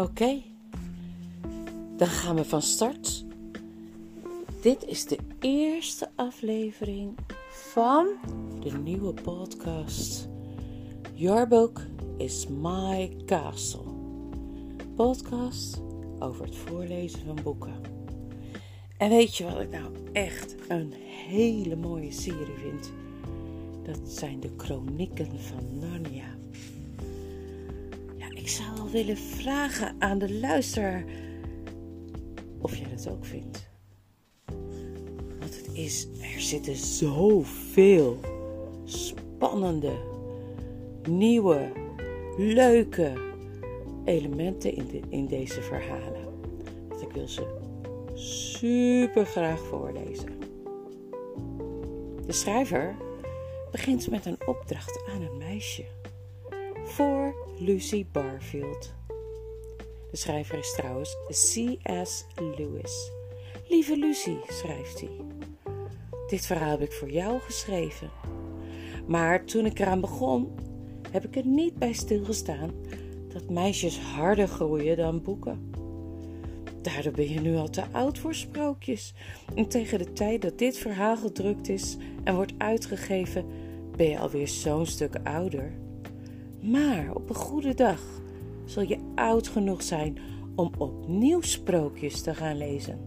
Oké, dan gaan we van start. Dit is de eerste aflevering van de nieuwe podcast. Your Book is My Castle. Podcast over het voorlezen van boeken. En weet je wat ik nou echt een hele mooie serie vind? Dat zijn de Chronieken van Narnia. Zou wel willen vragen aan de luisteraar of jij dat ook vindt. Want het is, er zitten zoveel spannende, nieuwe, leuke elementen in, in deze verhalen. Dat ik wil ze super graag voorlezen. De schrijver begint met een opdracht aan een meisje. Voor Lucy Barfield. De schrijver is trouwens C.S. Lewis. Lieve Lucy, schrijft hij. Dit verhaal heb ik voor jou geschreven. Maar toen ik eraan begon, heb ik er niet bij stilgestaan dat meisjes harder groeien dan boeken. Daardoor ben je nu al te oud voor sprookjes. En tegen de tijd dat dit verhaal gedrukt is en wordt uitgegeven, ben je alweer zo'n stuk ouder. Maar op een goede dag zal je oud genoeg zijn om opnieuw sprookjes te gaan lezen.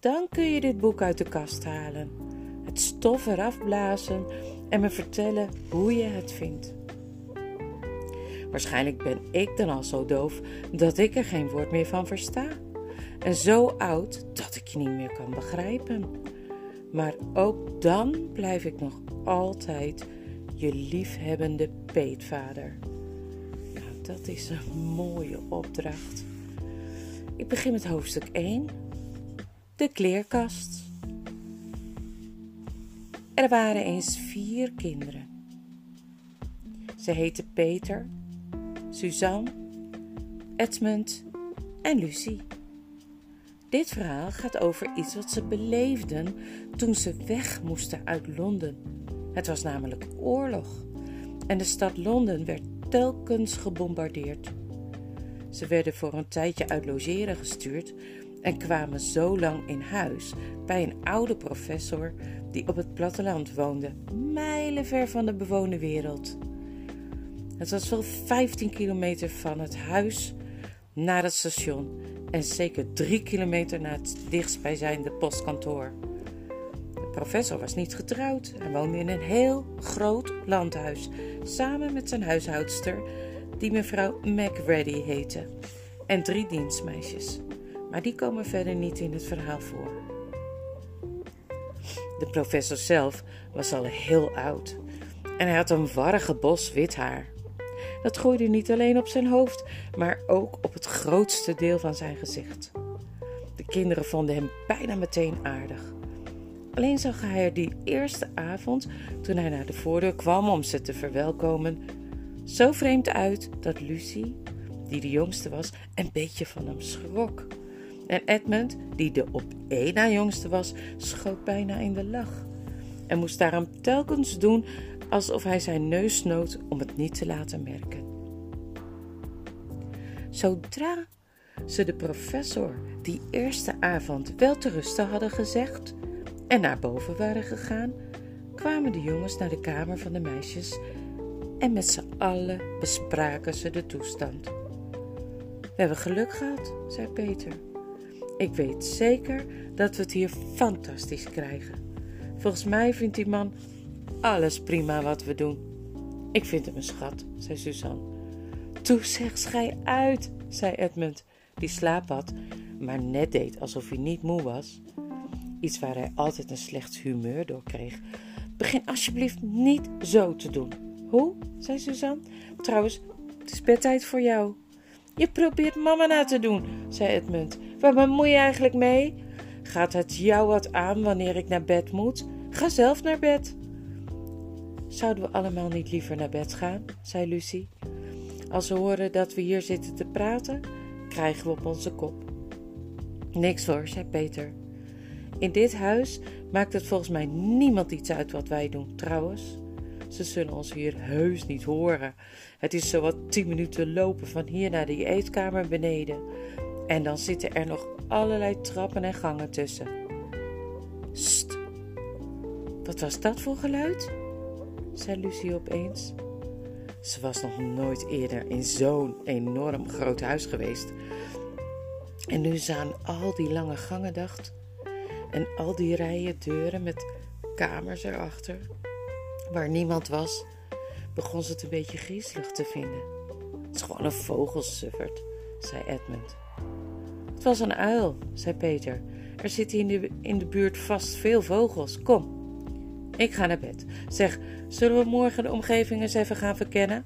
Dan kun je dit boek uit de kast halen, het stof eraf blazen en me vertellen hoe je het vindt. Waarschijnlijk ben ik dan al zo doof dat ik er geen woord meer van versta. En zo oud dat ik je niet meer kan begrijpen. Maar ook dan blijf ik nog altijd je liefhebbende peetvader. Nou, dat is een mooie opdracht. Ik begin met hoofdstuk 1. De kleerkast. Er waren eens vier kinderen. Ze heten Peter, Suzanne, Edmund en Lucie. Dit verhaal gaat over iets wat ze beleefden toen ze weg moesten uit Londen. Het was namelijk oorlog en de stad Londen werd telkens gebombardeerd. Ze werden voor een tijdje uit logeren gestuurd en kwamen zo lang in huis bij een oude professor die op het platteland woonde, mijlenver van de bewoonde wereld. Het was wel 15 kilometer van het huis naar het station en zeker drie kilometer naar het dichtstbijzijnde postkantoor. Professor was niet getrouwd en woonde in een heel groot landhuis samen met zijn huishoudster, die mevrouw McReady heette, en drie dienstmeisjes. Maar die komen verder niet in het verhaal voor. De professor zelf was al heel oud en hij had een warrige bos wit haar. Dat groeide niet alleen op zijn hoofd, maar ook op het grootste deel van zijn gezicht. De kinderen vonden hem bijna meteen aardig. Alleen zag hij er die eerste avond, toen hij naar de voordeur kwam om ze te verwelkomen, zo vreemd uit dat Lucie, die de jongste was, een beetje van hem schrok. En Edmund, die de op één na jongste was, schoot bijna in de lach. En moest daarom telkens doen alsof hij zijn neus snoot om het niet te laten merken. Zodra ze de professor die eerste avond wel te rusten hadden gezegd en naar boven waren gegaan, kwamen de jongens naar de kamer van de meisjes en met z'n allen bespraken ze de toestand. We hebben geluk gehad, zei Peter. Ik weet zeker dat we het hier fantastisch krijgen. Volgens mij vindt die man alles prima wat we doen. Ik vind hem een schat, zei Suzanne. Toe zeg, schij uit, zei Edmund, die slaap had, maar net deed alsof hij niet moe was. Iets waar hij altijd een slecht humeur door kreeg. Begin alsjeblieft niet zo te doen. Hoe? zei Suzanne. Trouwens, het is bedtijd voor jou. Je probeert mama na te doen, zei Edmund. Waar bemoei je eigenlijk mee? Gaat het jou wat aan wanneer ik naar bed moet? Ga zelf naar bed. Zouden we allemaal niet liever naar bed gaan? zei Lucie. Als we horen dat we hier zitten te praten, krijgen we op onze kop. Niks hoor, zei Peter. In dit huis maakt het volgens mij niemand iets uit wat wij doen, trouwens. Ze zullen ons hier heus niet horen. Het is zowat tien minuten lopen van hier naar die eetkamer beneden. En dan zitten er nog allerlei trappen en gangen tussen. St. Wat was dat voor geluid? zei Lucie opeens. Ze was nog nooit eerder in zo'n enorm groot huis geweest. En nu ze aan al die lange gangen dacht en al die rijen deuren met kamers erachter, waar niemand was, begon ze het een beetje griezelig te vinden. Het is gewoon een vogelsuffert, zei Edmund. Het was een uil, zei Peter. Er zitten in de, in de buurt vast veel vogels. Kom, ik ga naar bed. Zeg, zullen we morgen de omgeving eens even gaan verkennen?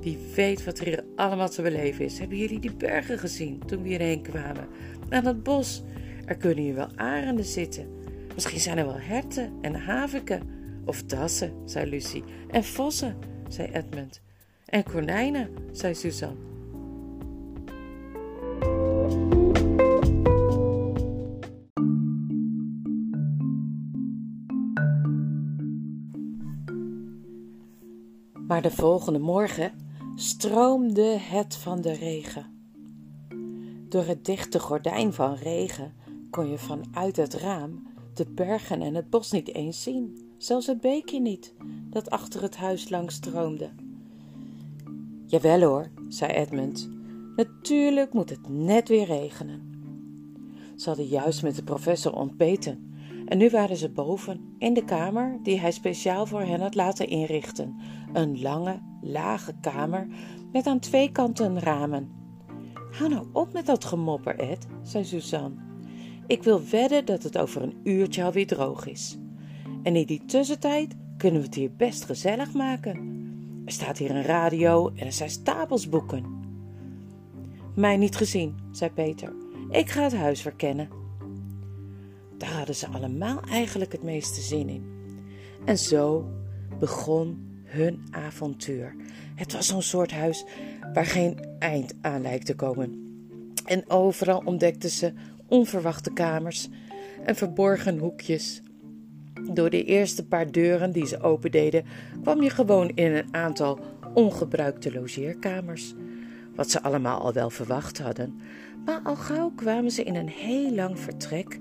Wie weet wat er hier allemaal te beleven is. Hebben jullie die bergen gezien toen we hierheen kwamen? En dat bos. Er kunnen hier wel arenden zitten. Misschien zijn er wel herten en haviken. Of dassen, zei Lucie. En vossen, zei Edmund. En konijnen, zei Suzanne. Maar de volgende morgen stroomde het van de regen. Door het dichte gordijn van regen kon je vanuit het raam de bergen en het bos niet eens zien, zelfs het beekje niet dat achter het huis langs stroomde. Jawel hoor, zei Edmund. Natuurlijk moet het net weer regenen. Ze hadden juist met de professor ontbeten en nu waren ze boven in de kamer die hij speciaal voor hen had laten inrichten. Een lange, lage kamer met aan twee kanten ramen. Hou nou op met dat gemopper, Ed, zei Suzanne. Ik wil wedden dat het over een uurtje alweer droog is. En in die tussentijd kunnen we het hier best gezellig maken. Er staat hier een radio en er zijn stapels boeken. Mij niet gezien, zei Peter. Ik ga het huis verkennen. Daar hadden ze allemaal eigenlijk het meeste zin in. En zo begon hun avontuur. Het was zo'n soort huis waar geen eind aan lijkt te komen. En overal ontdekten ze onverwachte kamers en verborgen hoekjes. Door de eerste paar deuren die ze opendeden, kwam je gewoon in een aantal ongebruikte logeerkamers. Wat ze allemaal al wel verwacht hadden. Maar al gauw kwamen ze in een heel lang vertrek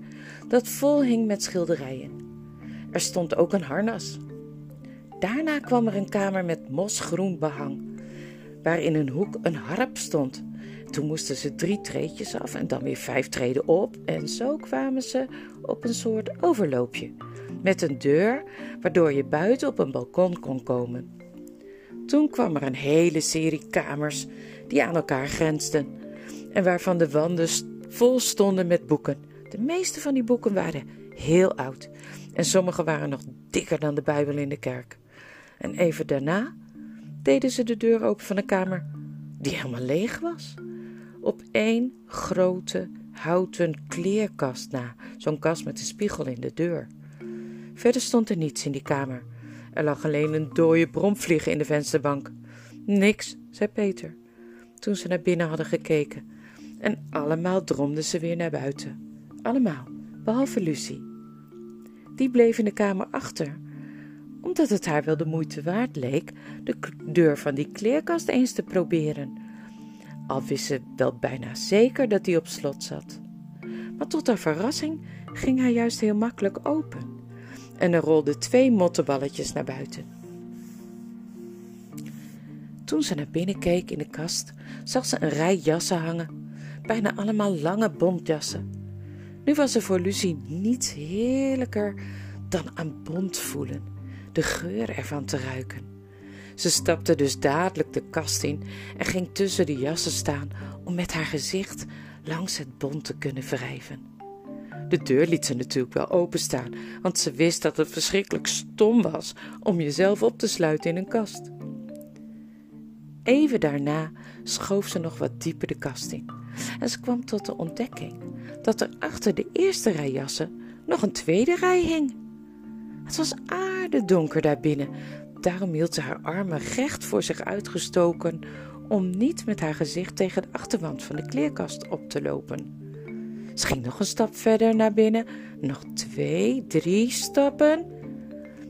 dat vol hing met schilderijen. Er stond ook een harnas. Daarna kwam er een kamer met mosgroen behang, waar in een hoek een harp stond. Toen moesten ze drie treedjes af en dan weer vijf treden op, en zo kwamen ze op een soort overloopje, met een deur waardoor je buiten op een balkon kon komen. Toen kwam er een hele serie kamers die aan elkaar grensden en waarvan de wanden vol stonden met boeken. De meeste van die boeken waren heel oud en sommige waren nog dikker dan de Bijbel in de kerk. En even daarna deden ze de deur open van een kamer die helemaal leeg was. Op één grote houten kleerkast na, zo'n kast met een spiegel in de deur. Verder stond er niets in die kamer. Er lag alleen een dode bromvlieg in de vensterbank. Niks, zei Peter, toen ze naar binnen hadden gekeken. En allemaal dromden ze weer naar buiten. Allemaal, behalve Lucie. Die bleef in de kamer achter, omdat het haar wel de moeite waard leek de deur van die kleerkast eens te proberen. Al wist ze wel bijna zeker dat die op slot zat. Maar tot haar verrassing ging hij juist heel makkelijk open. En er rolden twee mottenballetjes naar buiten. Toen ze naar binnen keek in de kast, zag ze een rij jassen hangen, bijna allemaal lange bontjassen. Nu was er voor Lucie niets heerlijker dan aan bont voelen, de geur ervan te ruiken. Ze stapte dus dadelijk de kast in en ging tussen de jassen staan om met haar gezicht langs het bont te kunnen wrijven. De deur liet ze natuurlijk wel openstaan, want ze wist dat het verschrikkelijk stom was om jezelf op te sluiten in een kast. Even daarna schoof ze nog wat dieper de kast in en ze kwam tot de ontdekking dat er achter de eerste rij jassen nog een tweede rij hing. Het was aardedonker daarbinnen, daarom hield ze haar armen recht voor zich uitgestoken om niet met haar gezicht tegen de achterwand van de kleerkast op te lopen. Ze ging nog een stap verder naar binnen, nog twee, drie stappen.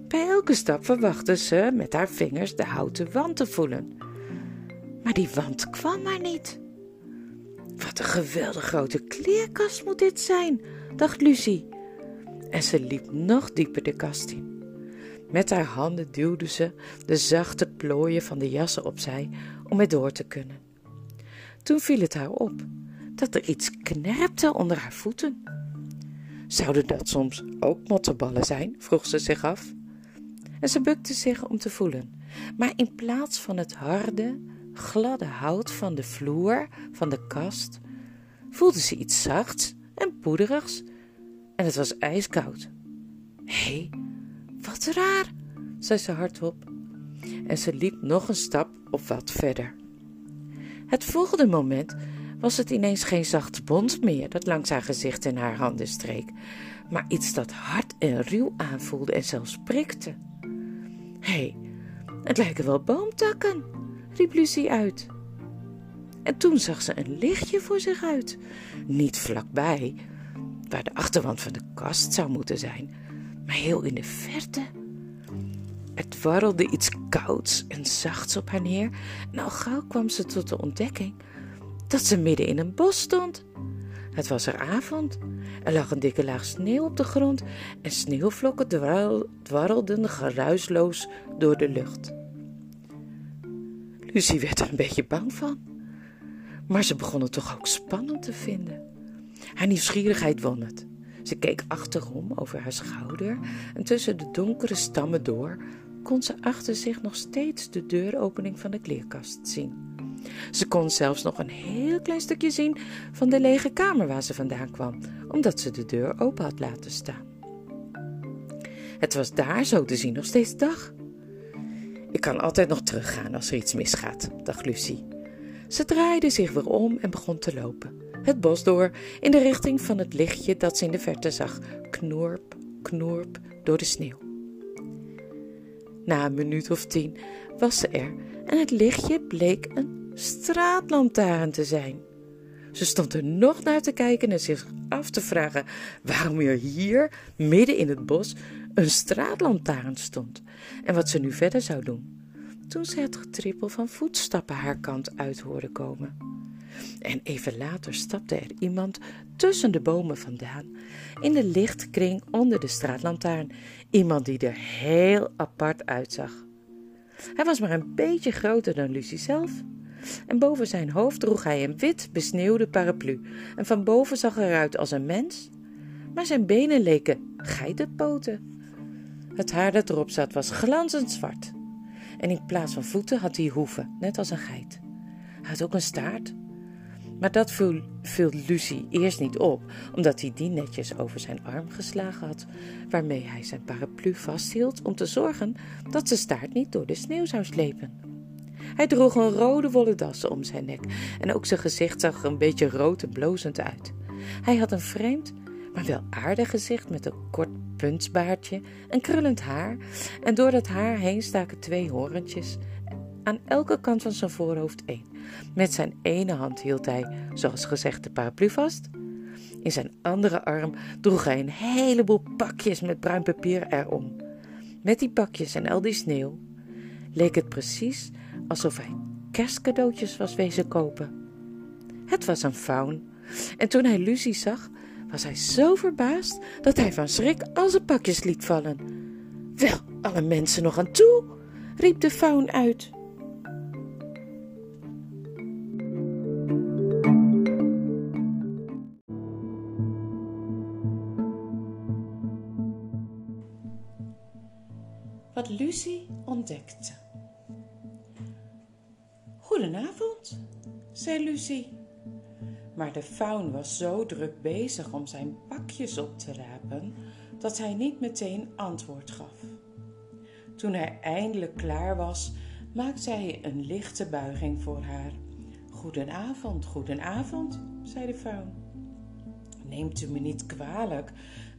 Bij elke stap verwachtte ze met haar vingers de houten wand te voelen. Maar die wand kwam maar niet. Wat een geweldig grote kleerkast moet dit zijn, dacht Lucie. En ze liep nog dieper de kast in. Met haar handen duwde ze de zachte plooien van de jassen opzij om er door te kunnen. Toen viel het haar op dat er iets knerpte onder haar voeten. Zouden dat soms ook mottenballen zijn? vroeg ze zich af. En ze bukte zich om te voelen. Maar in plaats van het harde, gladde hout van de vloer van de kast, voelde ze iets zachts en poederigs. En het was ijskoud. Hé, hey, wat raar, zei ze hardop. En ze liep nog een stap of wat verder. Het volgende moment was het ineens geen zacht bont meer dat langs haar gezicht en haar handen streek, maar iets dat hard en ruw aanvoelde en zelfs prikte. Hé, hey, het lijken wel boomtakken, riep Lucie uit. En toen zag ze een lichtje voor zich uit, niet vlakbij, waar de achterwand van de kast zou moeten zijn, maar heel in de verte. Het warrelde iets kouds en zachts op haar neer, en al gauw kwam ze tot de ontdekking dat ze midden in een bos stond. Het was er avond. Er lag een dikke laag sneeuw op de grond en sneeuwvlokken dwarrelden geruisloos door de lucht. Lucie werd er een beetje bang van, maar ze begon het toch ook spannend te vinden. Haar nieuwsgierigheid won het. Ze keek achterom over haar schouder en tussen de donkere stammen door kon ze achter zich nog steeds de deuropening van de kleerkast zien. Ze kon zelfs nog een heel klein stukje zien van de lege kamer waar ze vandaan kwam, omdat ze de deur open had laten staan. Het was daar zo te zien nog steeds dag. Ik kan altijd nog teruggaan als er iets misgaat, dacht Lucie. Ze draaide zich weer om en begon te lopen, het bos door, in de richting van het lichtje dat ze in de verte zag, knorp, knorp door de sneeuw. Na een minuut of tien was ze er en het lichtje bleek een straatlantaarn te zijn. Ze stond er nog naar te kijken en zich af te vragen waarom er hier, midden in het bos, een straatlantaarn stond en wat ze nu verder zou doen. Toen ze het getrippel van voetstappen haar kant uit hoorde komen. En even later stapte er iemand tussen de bomen vandaan, in de lichtkring onder de straatlantaarn, iemand die er heel apart uitzag. Hij was maar een beetje groter dan Lucie zelf en boven zijn hoofd droeg hij een wit besneeuwde paraplu en van boven zag hij eruit als een mens, maar zijn benen leken geitenpoten. Het haar dat erop zat was glanzend zwart en in plaats van voeten had hij hoeven, net als een geit. Hij had ook een staart, maar dat viel, viel Lucie eerst niet op, omdat hij die netjes over zijn arm geslagen had, waarmee hij zijn paraplu vasthield om te zorgen dat zijn staart niet door de sneeuw zou slepen. Hij droeg een rode wollen das om zijn nek en ook zijn gezicht zag er een beetje rood en blozend uit. Hij had een vreemd, maar wel aardig gezicht met een kort puntsbaardje en krullend haar en door dat haar heen staken twee horentjes. Aan elke kant van zijn voorhoofd één. Met zijn ene hand hield hij, zoals gezegd, de paraplu vast. In zijn andere arm droeg hij een heleboel pakjes met bruin papier erom. Met die pakjes en al die sneeuw leek het precies alsof hij kerstcadeautjes was wezen kopen. Het was een faun, en toen hij Lucie zag, was hij zo verbaasd dat hij van schrik al zijn pakjes liet vallen. Wel, alle mensen nog aan toe, riep de faun uit. Lucie ontdekte. Goedenavond, zei Lucie. Maar de faun was zo druk bezig om zijn pakjes op te rapen dat hij niet meteen antwoord gaf. Toen hij eindelijk klaar was, maakte hij een lichte buiging voor haar. Goedenavond, goedenavond, zei de faun. Neemt u me niet kwalijk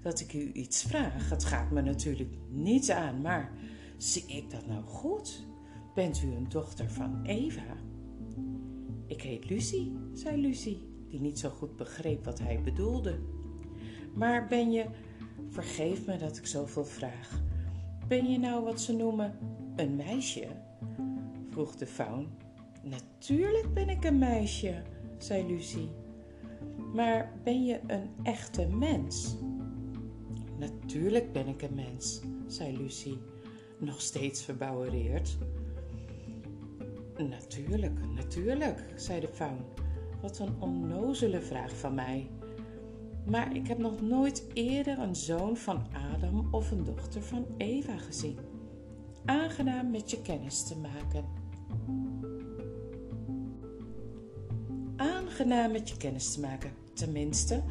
dat ik u iets vraag. Het gaat me natuurlijk niet aan, maar zie ik dat nou goed? Bent u een dochter van Eva? Ik heet Lucie, zei Lucie, die niet zo goed begreep wat hij bedoelde. Maar ben je, vergeef me dat ik zoveel vraag, Ben je nou wat ze noemen een meisje? vroeg de faun. Natuurlijk ben ik een meisje, zei Lucie. Maar ben je een echte mens? Natuurlijk ben ik een mens, zei Lucie, nog steeds verbouwereerd. Natuurlijk, natuurlijk, zei de faun. Wat een onnozele vraag van mij. Maar ik heb nog nooit eerder een zoon van Adam of een dochter van Eva gezien. Aangenaam met je kennis te maken. Aangenaam met je kennis te maken, tenminste.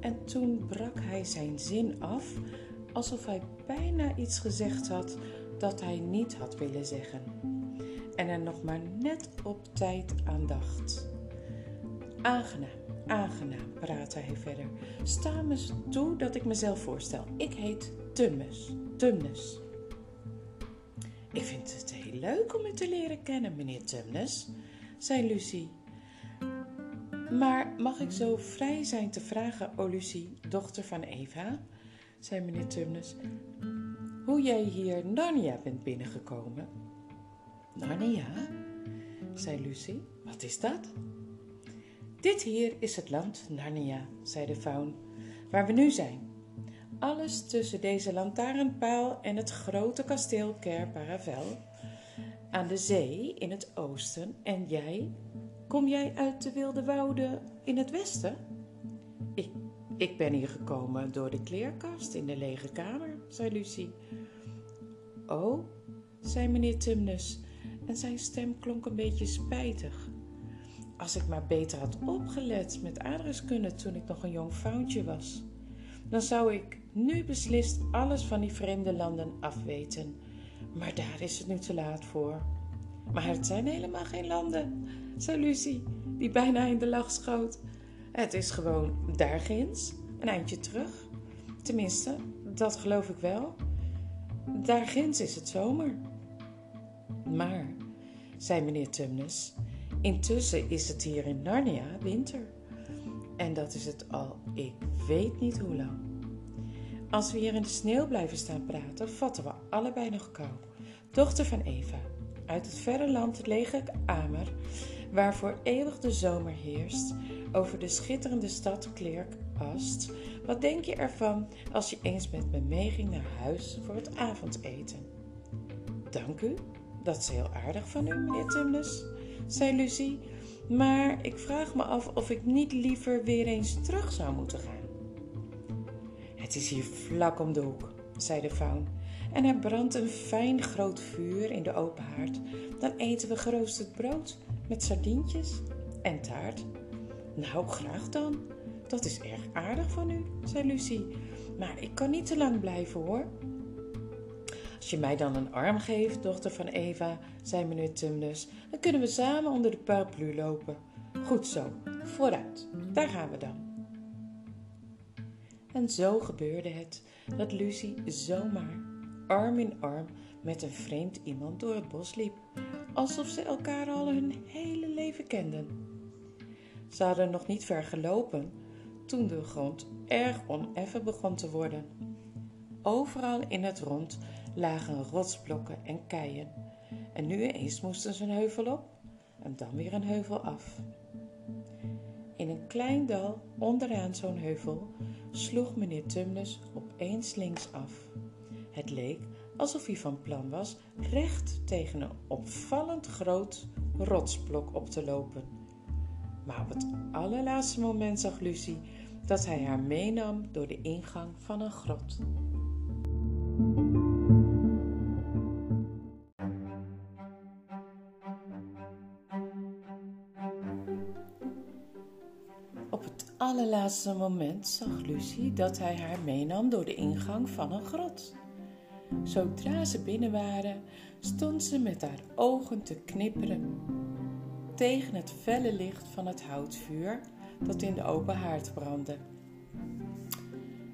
En toen brak hij zijn zin af, alsof hij bijna iets gezegd had dat hij niet had willen zeggen. En er nog maar net op tijd aan dacht. Aangenaam, aangenaam, praatte hij verder. Sta me toe dat ik mezelf voorstel. Ik heet Tumnus. Tumnus. Ik vind het heel leuk om u te leren kennen, meneer Tumnus, zei Lucie. Maar mag ik zo vrij zijn te vragen, o Lucie, dochter van Eva, zei meneer Tumnus, hoe jij hier Narnia bent binnengekomen? Narnia, zei Lucie, wat is dat? Dit hier is het land Narnia, zei de faun, waar we nu zijn. Alles tussen deze lantaarnpaal en het grote kasteel Ker Paravel. Aan de zee in het oosten en jij, kom jij uit de wilde wouden in het westen? Ik, ik ben hier gekomen door de kleerkast in de lege kamer, zei Lucie. Oh, zei meneer Tumnus, en zijn stem klonk een beetje spijtig. Als ik maar beter had opgelet met aardrijkskunde toen ik nog een jong foutje was, dan zou ik nu beslist alles van die vreemde landen afweten. Maar daar is het nu te laat voor. Maar het zijn helemaal geen landen, zei Lucie, die bijna in de lach schoot. Het is gewoon daar ginds, een eindje terug. Tenminste, dat geloof ik wel. Daar ginds is het zomer. Maar, zei meneer Tumnus, intussen is het hier in Narnia winter. En dat is het al, ik weet niet hoe lang. Als we hier in de sneeuw blijven staan praten, vatten we allebei nog kou. Dochter van Eva, uit het verre land lege Amer, waar voor eeuwig de zomer heerst, over de schitterende stad Klerk past. Wat denk je ervan als je eens met me meeging naar huis voor het avondeten? Dank u, dat is heel aardig van u, meneer Tumnus, zei Lucie, maar ik vraag me af of ik niet liever weer eens terug zou moeten gaan. Het is hier vlak om de hoek, zei de faun, en er brandt een fijn groot vuur in de open haard. Dan eten we geroosterd brood met sardientjes en taart. Nou, graag dan. Dat is erg aardig van u, zei Lucie. Maar ik kan niet te lang blijven hoor. Als je mij dan een arm geeft, dochter van Eva, zei meneer Tumnus, dan kunnen we samen onder de paraplu lopen. Goed zo, vooruit, daar gaan we dan. En zo gebeurde het dat Lucie zomaar arm in arm met een vreemd iemand door het bos liep, alsof ze elkaar al hun hele leven kenden. Ze hadden nog niet ver gelopen toen de grond erg oneffen begon te worden. Overal in het rond lagen rotsblokken en keien, en nu eens moesten ze een heuvel op en dan weer een heuvel af. In een klein dal onderaan zo'n heuvel sloeg meneer Tumnus opeens links af. Het leek alsof hij van plan was recht tegen een opvallend groot rotsblok op te lopen. Maar op het allerlaatste moment zag Lucie dat hij haar meenam door de ingang van een grot. Op het allerlaatste moment zag Lucie dat hij haar meenam door de ingang van een grot. Zodra ze binnen waren, stond ze met haar ogen te knipperen tegen het felle licht van het houtvuur dat in de open haard brandde.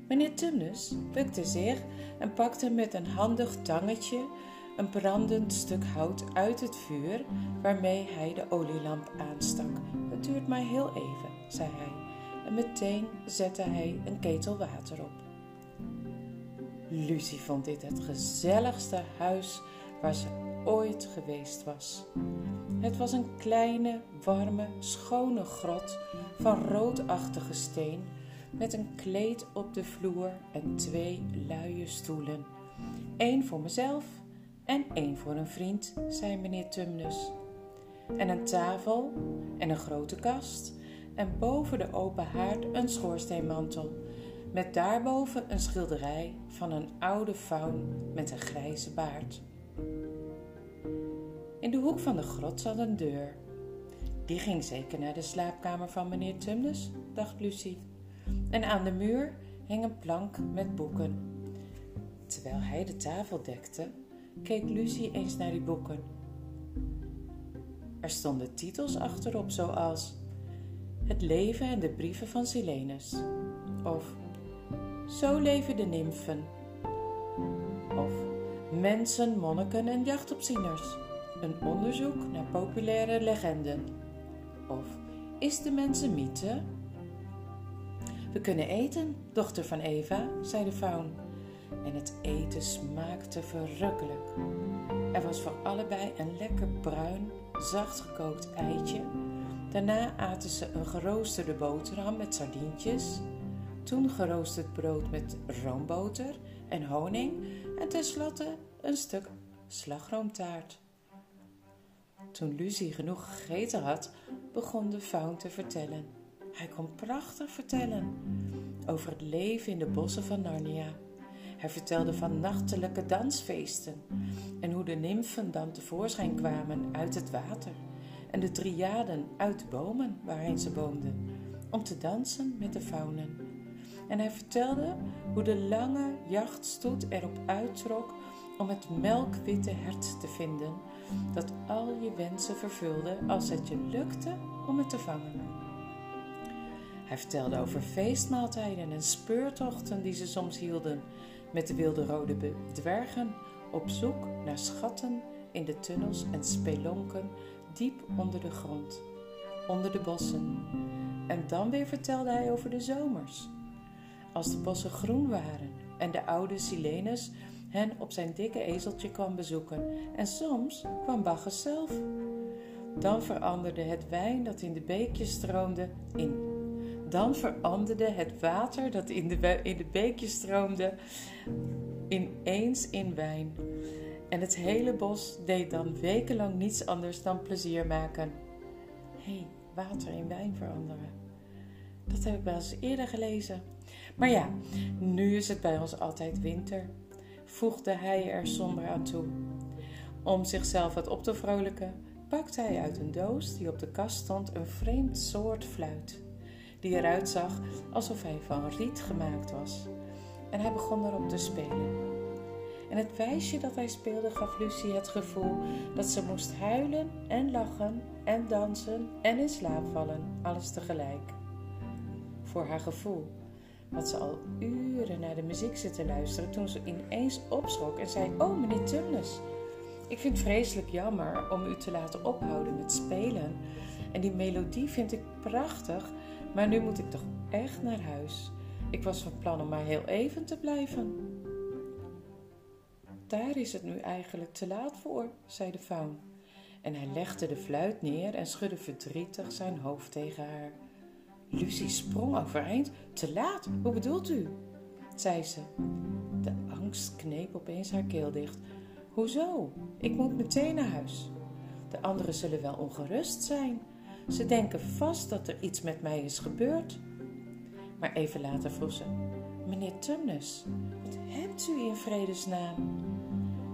Meneer Tumnus bukte zich en pakte met een handig tangetje een brandend stuk hout uit het vuur waarmee hij de olielamp aanstak. Het duurt maar heel even, zei hij, en meteen zette hij een ketel water op. Lucie vond dit het gezelligste huis waar ze ooit geweest was. Het was een kleine, warme, schone grot van roodachtige steen met een kleed op de vloer en twee luie stoelen. Eén voor mezelf en één voor een vriend, zei meneer Tumnus. En een tafel en een grote kast en boven de open haard een schoorsteenmantel met daarboven een schilderij van een oude faun met een grijze baard. In de hoek van de grot zat een deur. Die ging zeker naar de slaapkamer van meneer Tumnus, dacht Lucie. En aan de muur hing een plank met boeken. Terwijl hij de tafel dekte, keek Lucie eens naar die boeken. Er stonden titels achterop, zoals Het leven en de brieven van Silenus, of Zo leven de nymfen, of Mensen, monniken en jachtopzieners, een onderzoek naar populaire legenden, of Is de mens een mythe? We kunnen eten, dochter van Eva, zei de faun. En het eten smaakte verrukkelijk. Er was voor allebei een lekker bruin, zacht gekookt eitje. Daarna aten ze een geroosterde boterham met sardientjes. Toen geroosterd brood met roomboter en honing. En tenslotte een stuk slagroomtaart. Toen Lucie genoeg gegeten had, begon de faun te vertellen. Hij kon prachtig vertellen over het leven in de bossen van Narnia. Hij vertelde van nachtelijke dansfeesten en hoe de nymfen dan tevoorschijn kwamen uit het water en de triaden uit de bomen waarheen ze woonden om te dansen met de faunen. En hij vertelde hoe de lange jachtstoet erop uittrok om het melkwitte hert te vinden dat al je wensen vervulde als het je lukte om het te vangen. Hij vertelde over feestmaaltijden en speurtochten die ze soms hielden met de wilde rode dwergen op zoek naar schatten in de tunnels en spelonken diep onder de grond, onder de bossen. En dan weer vertelde hij over de zomers, als de bossen groen waren en de oude Silenus hen op zijn dikke ezeltje kwam bezoeken. En soms kwam Bacchus zelf. Dan veranderde het wijn dat in de beekjes stroomde in dan veranderde het water dat in de, in de beekjes stroomde ineens in wijn. En het hele bos deed dan wekenlang niets anders dan plezier maken. Hé, hey, water in wijn veranderen. Dat heb ik wel eens eerder gelezen. Maar ja, nu is het bij ons altijd winter, voegde hij er somber aan toe. Om zichzelf wat op te vrolijken, pakte hij uit een doos die op de kast stond een vreemd soort fluit die eruit zag alsof hij van riet gemaakt was. En hij begon erop te spelen. En het wijsje dat hij speelde gaf Lucie het gevoel dat ze moest huilen en lachen en dansen en in slaap vallen, alles tegelijk. Voor haar gevoel had ze al uren naar de muziek zitten luisteren toen ze ineens opschrok en zei: Oh, meneer Tumnus, ik vind het vreselijk jammer om u te laten ophouden met spelen. En die melodie vind ik prachtig, maar nu moet ik toch echt naar huis. Ik was van plan om maar heel even te blijven. Daar is het nu eigenlijk te laat voor, zei de faun. En hij legde de fluit neer en schudde verdrietig zijn hoofd tegen haar. Lucie sprong overeind. Te laat, hoe bedoelt u? zei ze. De angst kneep opeens haar keel dicht. Hoezo? Ik moet meteen naar huis. De anderen zullen wel ongerust zijn. Ze denken vast dat er iets met mij is gebeurd. Maar even later vroeg ze: Meneer Tumnus, wat hebt u in vredesnaam?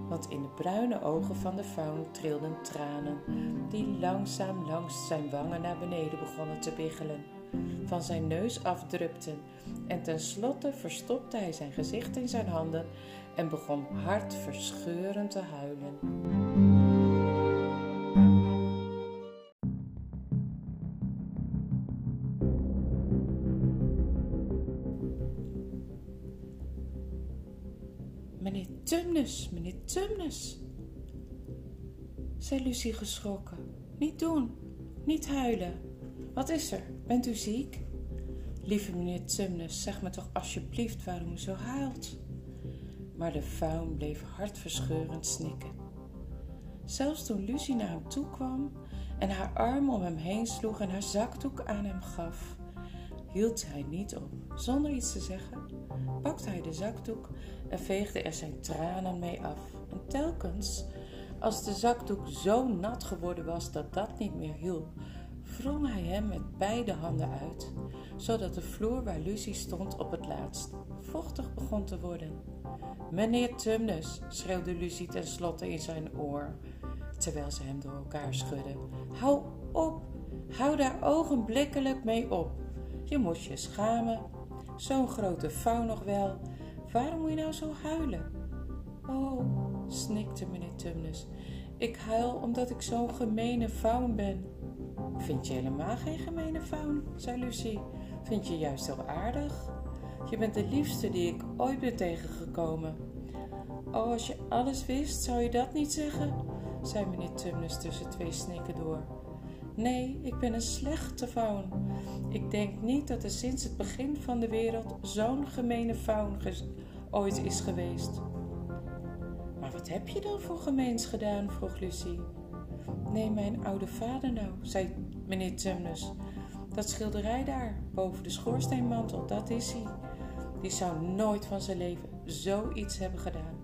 Want in de bruine ogen van de faun trilden tranen, die langzaam langs zijn wangen naar beneden begonnen te biggelen, van zijn neus afdrupten, en tenslotte verstopte hij zijn gezicht in zijn handen en begon hartverscheurend te huilen. Meneer Tumnus, meneer Tumnus, zei Lucie geschrokken. Niet doen, niet huilen. Wat is er? Bent u ziek? Lieve meneer Tumnus, zeg me toch alsjeblieft waarom u zo huilt. maar de faun bleef hartverscheurend snikken. Zelfs toen Lucie naar hem toe kwam en haar arm om hem heen sloeg en haar zakdoek aan hem gaf, hield hij niet op. Zonder iets te zeggen, pakte hij de zakdoek en veegde er zijn tranen mee af. En telkens, als de zakdoek zo nat geworden was dat dat niet meer hielp, wrong hij hem met beide handen uit, zodat de vloer waar Lucie stond op het laatst vochtig begon te worden. Meneer Tumnus, schreeuwde Lucie tenslotte in zijn oor, terwijl ze hem door elkaar schudde. Hou op, hou daar ogenblikkelijk mee op. Je moest je schamen. Zo'n grote vouw nog wel. Waarom moet je nou zo huilen? Oh, snikte meneer Tumnus. Ik huil omdat ik zo'n gemene faun ben. Vind je helemaal geen gemene faun, zei Lucie. Vind je juist heel aardig. Je bent de liefste die ik ooit ben tegengekomen. Oh, als je alles wist, zou je dat niet zeggen? zei meneer Tumnus tussen twee snikken door. Nee, ik ben een slechte faun. Ik denk niet dat er sinds het begin van de wereld zo'n gemene faun ooit is geweest. Maar wat heb je dan voor gemeens gedaan? vroeg Lucie. Nee, mijn oude vader nou, zei meneer Tumnus. Dat schilderij daar, boven de schoorsteenmantel, dat is hij. Die zou nooit van zijn leven zoiets hebben gedaan.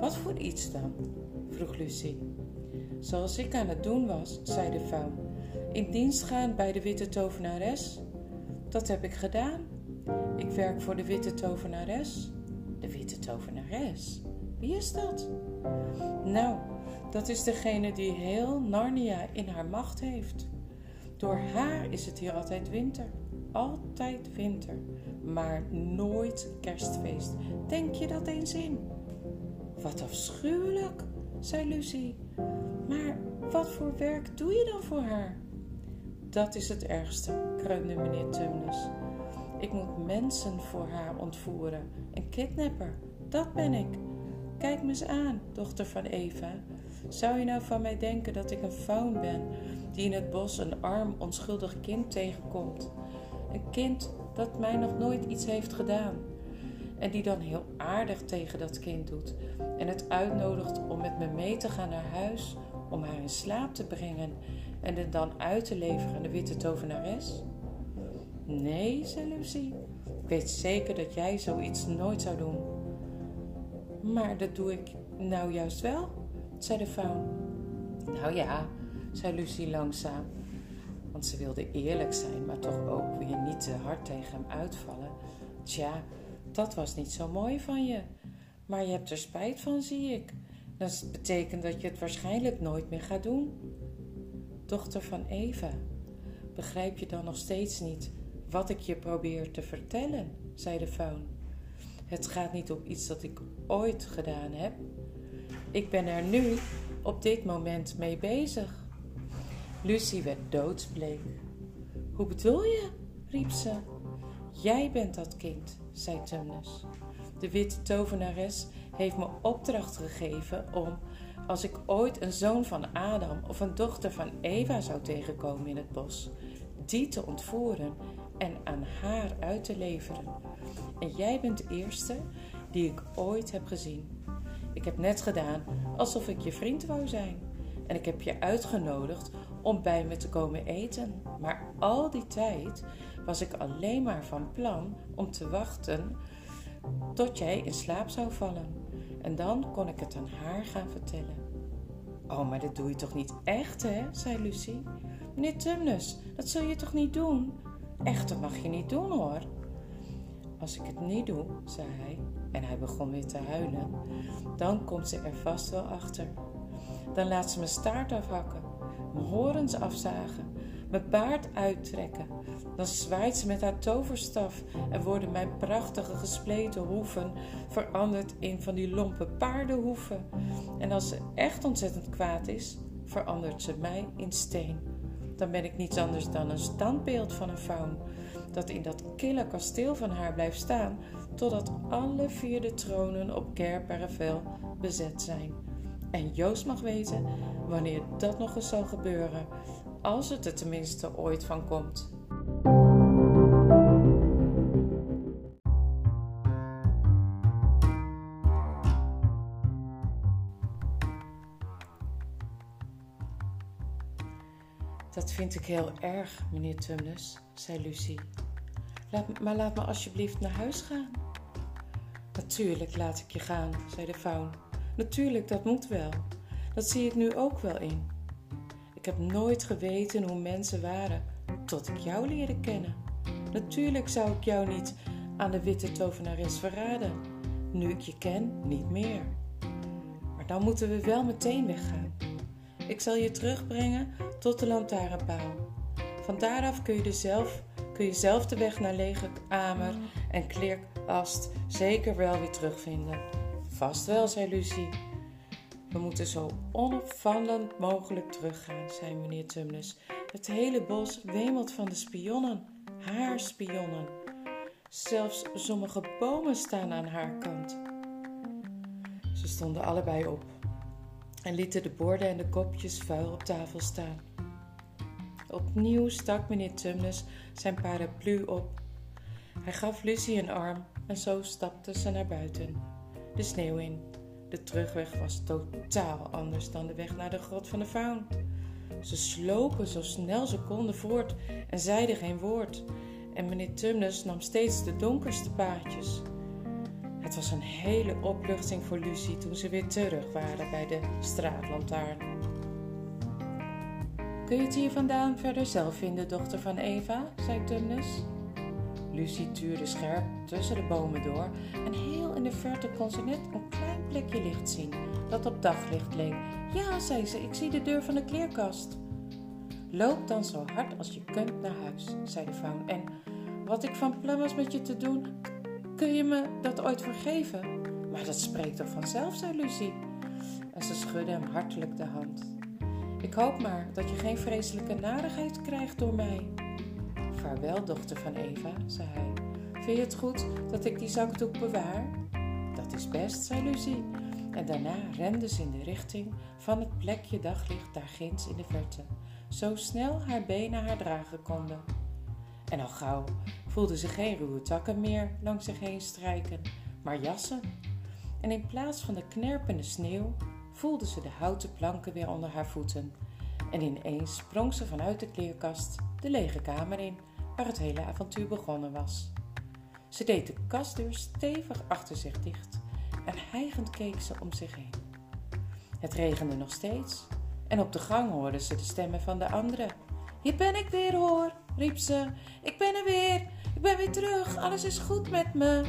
Wat voor iets dan? vroeg Lucie. Zoals ik aan het doen was, zei de faun. In dienst gaan bij de witte tovenares. Dat heb ik gedaan. Ik werk voor de witte tovenares. De witte tovenares? Wie is dat? Nou, dat is degene die heel Narnia in haar macht heeft. Door haar is het hier altijd winter. Altijd winter. Maar nooit kerstfeest. Denk je dat eens in? Wat afschuwelijk, zei Lucie. Maar wat voor werk doe je dan voor haar? Dat is het ergste, kreunde meneer Tumnus. Ik moet mensen voor haar ontvoeren. Een kidnapper, dat ben ik. Kijk me eens aan, dochter van Eva. Zou je nou van mij denken dat ik een faun ben die in het bos een arm, onschuldig kind tegenkomt? Een kind dat mij nog nooit iets heeft gedaan. En die dan heel aardig tegen dat kind doet en het uitnodigt om met me mee te gaan naar huis om haar in slaap te brengen en het dan uit te leveren aan de witte tovenares? Nee, zei Lucie. Ik weet zeker dat jij zoiets nooit zou doen. Maar dat doe ik nou juist wel, zei de faun. Nou ja, zei Lucie langzaam, want ze wilde eerlijk zijn, maar toch ook weer niet te hard tegen hem uitvallen. Tja, dat was niet zo mooi van je. Maar je hebt er spijt van, zie ik. Dat betekent dat je het waarschijnlijk nooit meer gaat doen. Dochter van Eva, begrijp je dan nog steeds niet wat ik je probeer te vertellen? zei de faun. Het gaat niet om iets dat ik ooit gedaan heb. Ik ben er nu, op dit moment, mee bezig. Lucie werd doodsbleek. Hoe bedoel je? riep ze. Jij bent dat kind, zei Tumnus. De witte tovenares heeft me opdracht gegeven om, als ik ooit een zoon van Adam of een dochter van Eva zou tegenkomen in het bos, die te ontvoeren en aan haar uit te leveren. En jij bent de eerste die ik ooit heb gezien. Ik heb net gedaan alsof ik je vriend wou zijn. En ik heb je uitgenodigd om bij me te komen eten. Maar al die tijd was ik alleen maar van plan om te wachten tot jij in slaap zou vallen. En dan kon ik het aan haar gaan vertellen. Oh, maar dat doe je toch niet echt, hè? zei Lucie. Meneer Tumnus, dat zul je toch niet doen? Echt, dat mag je niet doen, hoor. Als ik het niet doe, zei hij, en hij begon weer te huilen, dan komt ze er vast wel achter. Dan laat ze mijn staart afhakken, mijn horens afzagen, mijn baard uittrekken. Dan zwaait ze met haar toverstaf en worden mijn prachtige gespleten hoeven veranderd in van die lompe paardenhoeven. En als ze echt ontzettend kwaad is, verandert ze mij in steen. Dan ben ik niets anders dan een standbeeld van een faun dat in dat kille kasteel van haar blijft staan totdat alle vier de tronen op Kerperavel bezet zijn. En Joost mag weten wanneer dat nog eens zal gebeuren, als het er tenminste ooit van komt. Dat vind ik heel erg, meneer Tumnus, zei Lucie Laat, maar laat me alsjeblieft naar huis gaan. Natuurlijk laat ik je gaan, zei de faun. Natuurlijk, dat moet wel. Dat zie ik nu ook wel in. Ik heb nooit geweten hoe mensen waren tot ik jou leerde kennen. Natuurlijk zou ik jou niet aan de witte tovenares verraden. Nu ik je ken, niet meer. Maar dan moeten we wel meteen weggaan. Ik zal je terugbrengen tot de lantaarnpaal. Van daaraf kun je, zelf, kun de weg naar lege amer en kleerkast zeker wel weer terugvinden. Vast wel, zei Lucie. We moeten zo onopvallend mogelijk teruggaan, zei meneer Tumnus. Het hele bos wemelt van de spionnen, haar spionnen. Zelfs sommige bomen staan aan haar kant. Ze stonden allebei op en lieten de borden en de kopjes vuil op tafel staan. Opnieuw stak meneer Tumnus zijn paraplu op. Hij gaf Lucie een arm en zo stapten ze naar buiten, de sneeuw in. De terugweg was totaal anders dan de weg naar de grot van de faun. Ze slopen zo snel ze konden voort en zeiden geen woord. En meneer Tumnus nam steeds de donkerste paadjes. Het was een hele opluchting voor Lucie toen ze weer terug waren bij de straatlantaarn. Kun je het hier vandaan verder zelf vinden, dochter van Eva? zei Tumnus. Lucie tuurde scherp tussen de bomen door en heel in de verte kon ze net een klein plekje licht zien dat op daglicht leek. Ja, zei ze, ik zie de deur van de kleerkast. Loop dan zo hard als je kunt naar huis, zei de faun. En wat ik van plan was met je te doen, kun je me dat ooit vergeven? Maar dat spreekt toch vanzelf, zei Lucie. En ze schudde hem hartelijk de hand. Ik hoop maar dat je geen vreselijke narigheid krijgt door mij. Vaarwel, dochter van Eva, zei hij. Vind je het goed dat ik die zakdoek bewaar? Dat is best, zei Lucie. En daarna rende ze in de richting van het plekje daglicht daar ginds in de verte, zo snel haar benen haar dragen konden. En al gauw voelde ze geen ruwe takken meer langs zich heen strijken, maar jassen. En in plaats van de knerpende sneeuw voelde ze de houten planken weer onder haar voeten. En ineens sprong ze vanuit de kleerkast de lege kamer in, waar het hele avontuur begonnen was. Ze deed de kastdeur stevig achter zich dicht en hijgend keek ze om zich heen. Het regende nog steeds en op de gang hoorde ze de stemmen van de anderen. Hier ben ik weer hoor, riep ze. Ik ben er weer. Ik ben weer terug. Alles is goed met me.